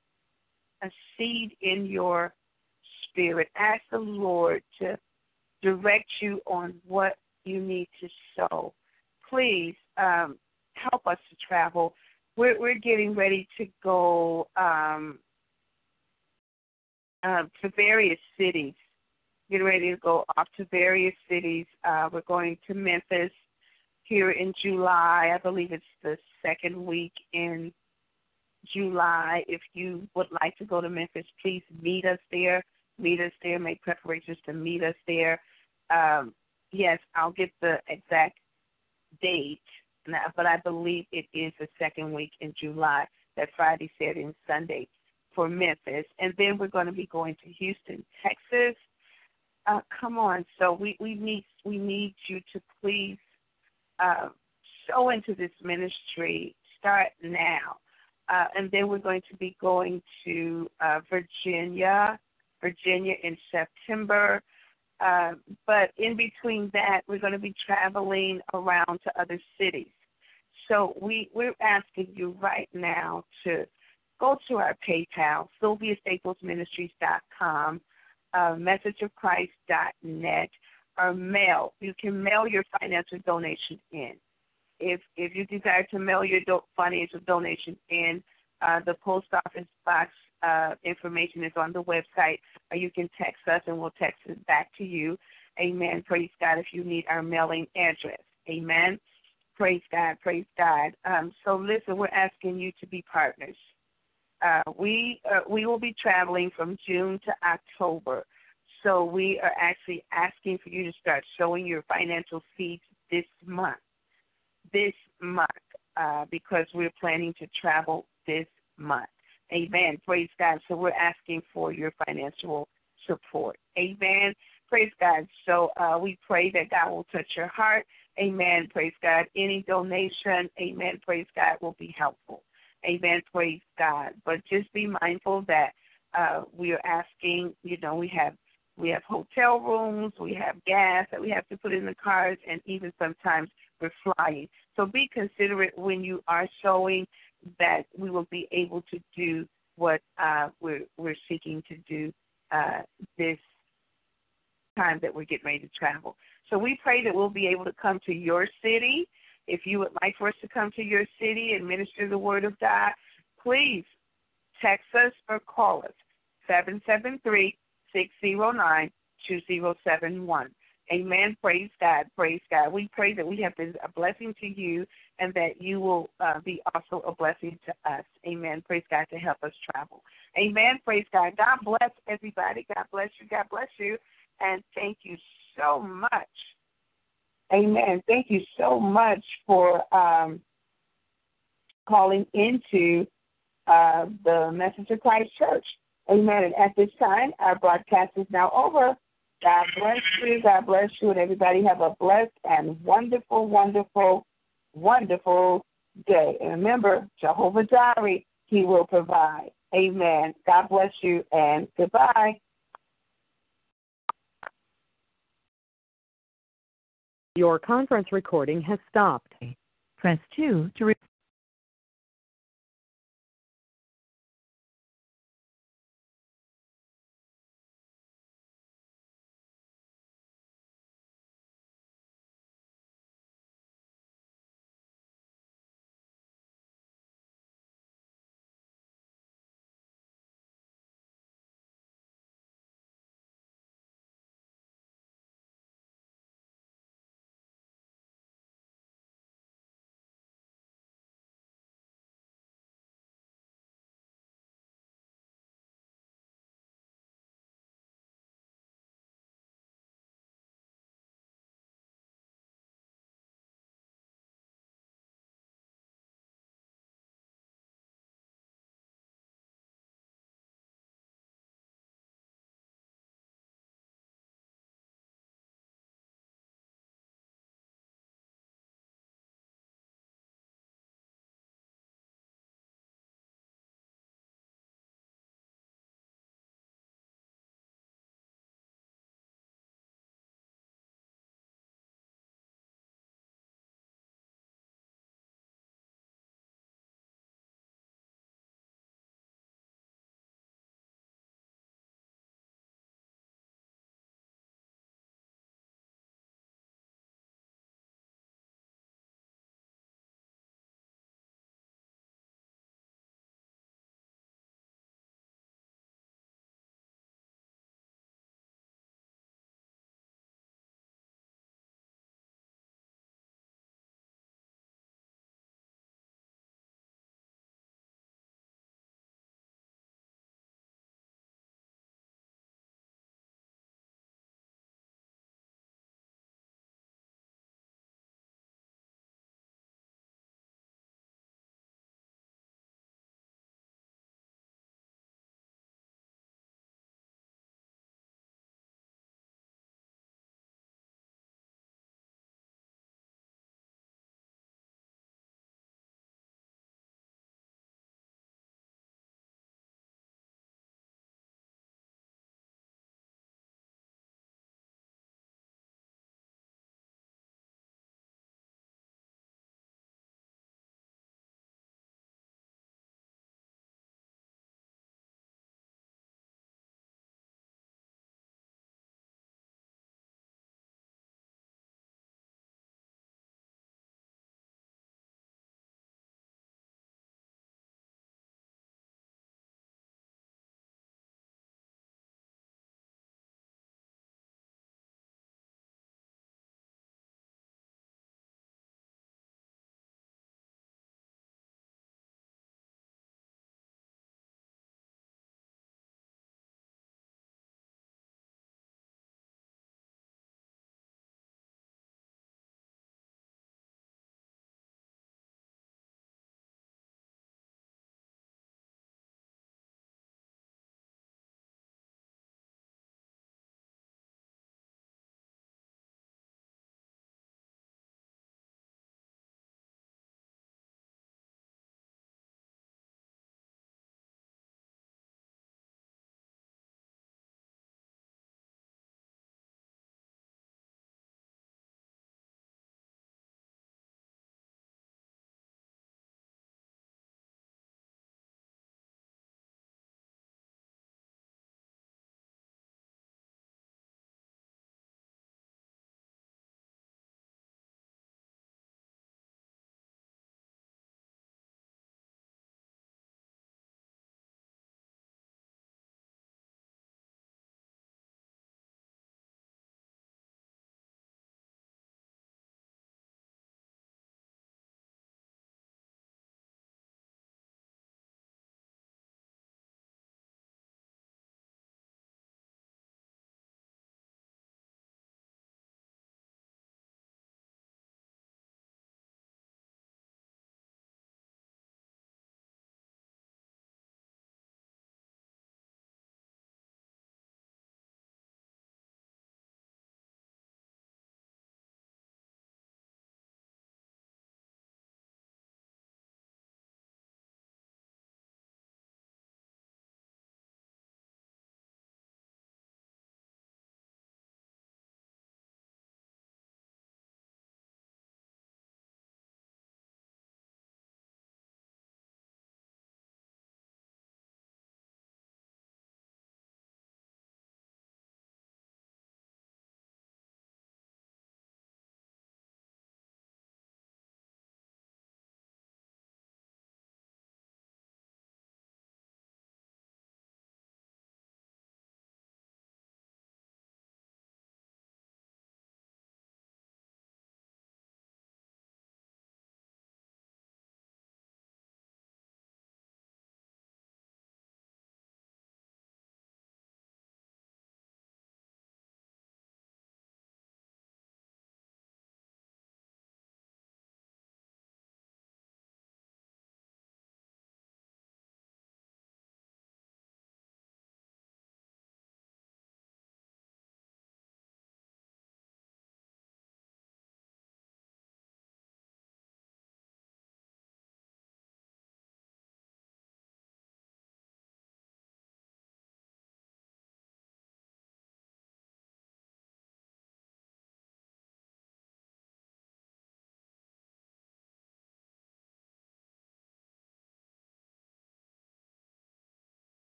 a seed in your spirit. Ask the Lord to direct you on what you need to sow. Please um, help us to travel. We're, we're getting ready to go um, uh, to various cities getting ready to go off to various cities. Uh, we're going to Memphis here in July. I believe it's the second week in July. If you would like to go to Memphis, please meet us there. Meet us there. Make preparations to meet us there. Um, yes, I'll get the exact date, but I believe it is the second week in July. That Friday, Saturday, and Sunday for Memphis, and then we're going to be going to Houston, Texas uh, come on. So we, we need we need you to please uh, into this ministry. Start now, uh, and then we're going to be going to uh, Virginia, Virginia in September. Uh, but in between that, we're going to be traveling around to other cities. So we we're asking you right now to go to our PayPal, SylviaStaplesMinistries.com uh, messageofchrist.net or mail. You can mail your financial donation in. If if you desire to mail your do- financial donation in, uh, the post office box uh, information is on the website, or you can text us and we'll text it back to you. Amen. Praise God. If you need our mailing address, Amen. Praise God. Praise God. Um, so listen, we're asking you to be partners. Uh, we uh, we will be traveling from June to October, so we are actually asking for you to start showing your financial seeds this month. This month, uh, because we're planning to travel this month. Amen. Praise God. So we're asking for your financial support. Amen. Praise God. So uh, we pray that God will touch your heart. Amen. Praise God. Any donation, amen. Praise God, will be helpful. Amen. Praise God. But just be mindful that uh, we are asking, you know, we have we have hotel rooms, we have gas that we have to put in the cars, and even sometimes we're flying. So be considerate when you are showing that we will be able to do what uh, we're we're seeking to do uh, this time that we're getting ready to travel. So we pray that we'll be able to come to your city if you would like for us to come to your city and minister the word of God, please text us or call us 773 609 2071. Amen. Praise God. Praise God. We pray that we have been a blessing to you and that you will uh, be also a blessing to us. Amen. Praise God to help us travel. Amen. Praise God. God bless everybody. God bless you. God bless you. And thank you so much Amen. Thank you so much for um, calling into uh, the Message of Christ Church. Amen. And at this time, our broadcast is now over. God bless you. God bless you. And everybody have a blessed and wonderful, wonderful, wonderful day. And remember, Jehovah Jireh, he will provide. Amen. God bless you and goodbye. Your conference recording has stopped. Press 2 to re-